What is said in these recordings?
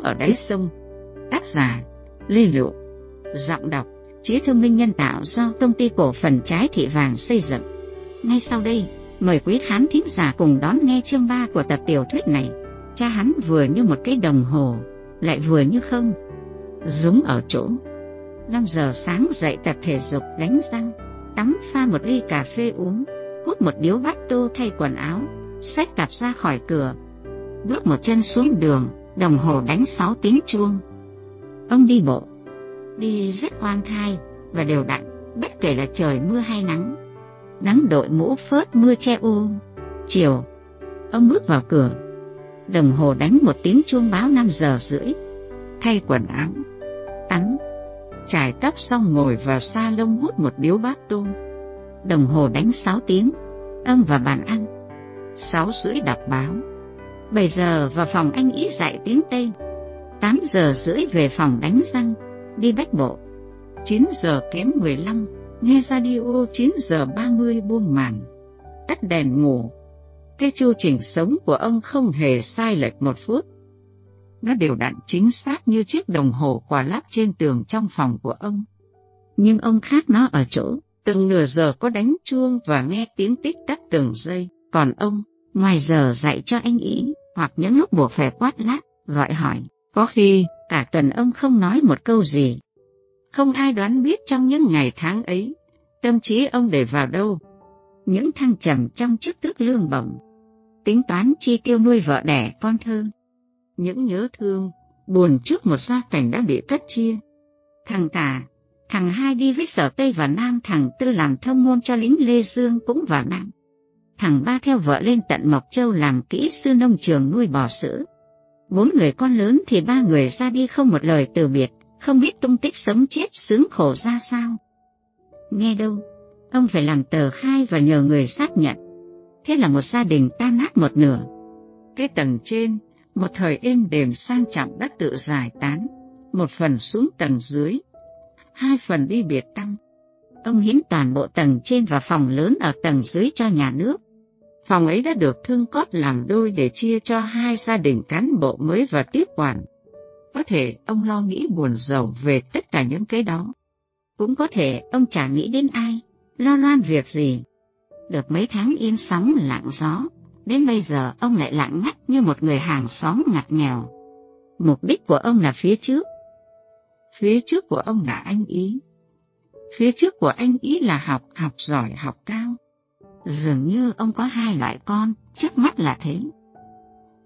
sống ở đáy sông. Tác giả Lê Lụ Giọng đọc Trí thông minh nhân tạo do công ty cổ phần trái thị vàng xây dựng. Ngay sau đây, mời quý khán thính giả cùng đón nghe chương 3 của tập tiểu thuyết này. Cha hắn vừa như một cái đồng hồ, lại vừa như không. Giống ở chỗ. 5 giờ sáng dậy tập thể dục đánh răng, tắm pha một ly cà phê uống, hút một điếu bát tô thay quần áo, xách cặp ra khỏi cửa. Bước một chân xuống đường, đồng hồ đánh 6 tiếng chuông. Ông đi bộ, đi rất hoang thai và đều đặn, bất kể là trời mưa hay nắng. Nắng đội mũ phớt mưa che u. Chiều, ông bước vào cửa. Đồng hồ đánh một tiếng chuông báo 5 giờ rưỡi. Thay quần áo, tắm, trải tóc xong ngồi vào sa lông hút một điếu bát tôm. Đồng hồ đánh 6 tiếng, ông vào bàn ăn. 6 rưỡi đọc báo. 7 giờ vào phòng anh ý dạy tiếng Tây. 8 giờ rưỡi về phòng đánh răng đi bách bộ. 9 giờ kém 15, nghe radio 9 giờ 30 buông màn. Tắt đèn ngủ. Cái chu trình sống của ông không hề sai lệch một phút. Nó đều đặn chính xác như chiếc đồng hồ quả lắp trên tường trong phòng của ông. Nhưng ông khác nó ở chỗ, từng nửa giờ có đánh chuông và nghe tiếng tích tắc từng giây. Còn ông, ngoài giờ dạy cho anh ý, hoặc những lúc buộc phải quát lát, gọi hỏi, có khi Cả tuần ông không nói một câu gì. Không ai đoán biết trong những ngày tháng ấy, tâm trí ông để vào đâu. Những thăng trầm trong chức tước lương bổng, tính toán chi tiêu nuôi vợ đẻ con thơ. Những nhớ thương, buồn trước một gia cảnh đã bị cắt chia. Thằng cả, thằng hai đi với sở Tây và Nam, thằng tư làm thông ngôn cho lính Lê Dương cũng vào Nam. Thằng ba theo vợ lên tận Mộc Châu làm kỹ sư nông trường nuôi bò sữa. Bốn người con lớn thì ba người ra đi không một lời từ biệt, không biết tung tích sống chết sướng khổ ra sao. Nghe đâu, ông phải làm tờ khai và nhờ người xác nhận. Thế là một gia đình tan nát một nửa. Cái tầng trên, một thời êm đềm sang trọng đã tự giải tán, một phần xuống tầng dưới, hai phần đi biệt tăng. Ông hiến toàn bộ tầng trên và phòng lớn ở tầng dưới cho nhà nước. Phòng ấy đã được thương cót làm đôi để chia cho hai gia đình cán bộ mới và tiếp quản. Có thể ông lo nghĩ buồn rầu về tất cả những cái đó. Cũng có thể ông chả nghĩ đến ai, lo loan việc gì. Được mấy tháng yên sóng lặng gió, đến bây giờ ông lại lặng ngắt như một người hàng xóm ngặt nghèo. Mục đích của ông là phía trước. Phía trước của ông là anh ý. Phía trước của anh ý là học, học giỏi, học cao. Dường như ông có hai loại con, trước mắt là thế.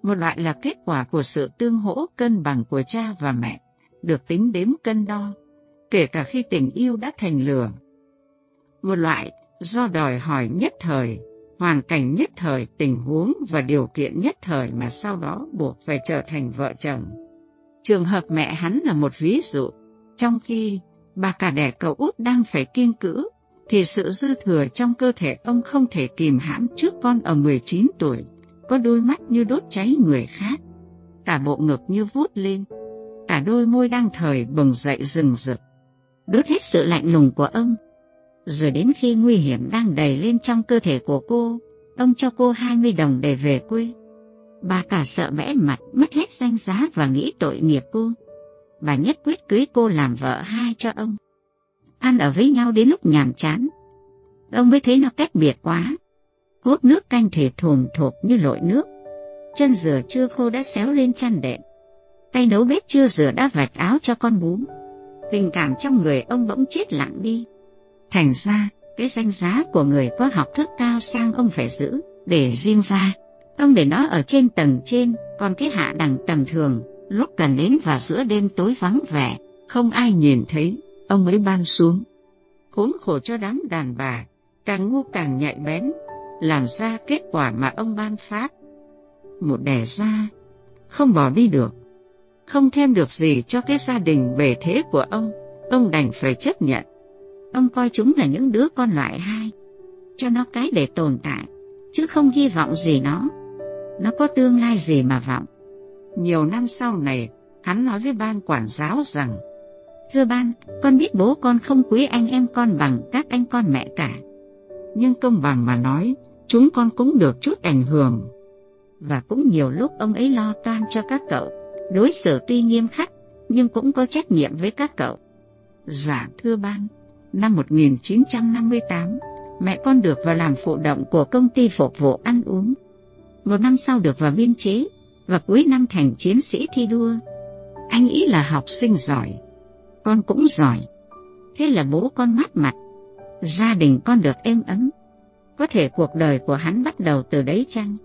Một loại là kết quả của sự tương hỗ cân bằng của cha và mẹ, được tính đếm cân đo, kể cả khi tình yêu đã thành lửa. Một loại do đòi hỏi nhất thời, hoàn cảnh nhất thời, tình huống và điều kiện nhất thời mà sau đó buộc phải trở thành vợ chồng. Trường hợp mẹ hắn là một ví dụ, trong khi bà cả đẻ cậu út đang phải kiên cữ thì sự dư thừa trong cơ thể ông không thể kìm hãm trước con ở 19 tuổi, có đôi mắt như đốt cháy người khác, cả bộ ngực như vút lên, cả đôi môi đang thời bừng dậy rừng rực, đốt hết sự lạnh lùng của ông. Rồi đến khi nguy hiểm đang đầy lên trong cơ thể của cô, ông cho cô 20 đồng để về quê. Bà cả sợ bẽ mặt, mất hết danh giá và nghĩ tội nghiệp cô. Bà nhất quyết cưới cô làm vợ hai cho ông ăn ở với nhau đến lúc nhàm chán. Ông mới thấy nó cách biệt quá. Hút nước canh thể thùng thộp như lội nước. Chân rửa chưa khô đã xéo lên chăn đệm. Tay nấu bếp chưa rửa đã vạch áo cho con bún. Tình cảm trong người ông bỗng chết lặng đi. Thành ra, cái danh giá của người có học thức cao sang ông phải giữ, để riêng ra. Ông để nó ở trên tầng trên, còn cái hạ đẳng tầm thường, lúc cần đến vào giữa đêm tối vắng vẻ, không ai nhìn thấy, ông mới ban xuống. Khốn khổ cho đám đàn bà, càng ngu càng nhạy bén, làm ra kết quả mà ông ban phát. Một đẻ ra, không bỏ đi được, không thêm được gì cho cái gia đình bề thế của ông, ông đành phải chấp nhận. Ông coi chúng là những đứa con loại hai, cho nó cái để tồn tại, chứ không hy vọng gì nó. Nó có tương lai gì mà vọng. Nhiều năm sau này, hắn nói với ban quản giáo rằng Thưa ban, con biết bố con không quý anh em con bằng các anh con mẹ cả. Nhưng công bằng mà nói, chúng con cũng được chút ảnh hưởng. Và cũng nhiều lúc ông ấy lo toan cho các cậu, Đối xử tuy nghiêm khắc, nhưng cũng có trách nhiệm với các cậu. Dạ thưa ban, năm 1958, mẹ con được vào làm phụ động của công ty phục vụ ăn uống. Một năm sau được vào biên chế, và cuối năm thành chiến sĩ thi đua. Anh ý là học sinh giỏi. Con cũng giỏi. Thế là bố con mắt mặt. Gia đình con được êm ấm. Có thể cuộc đời của hắn bắt đầu từ đấy chăng?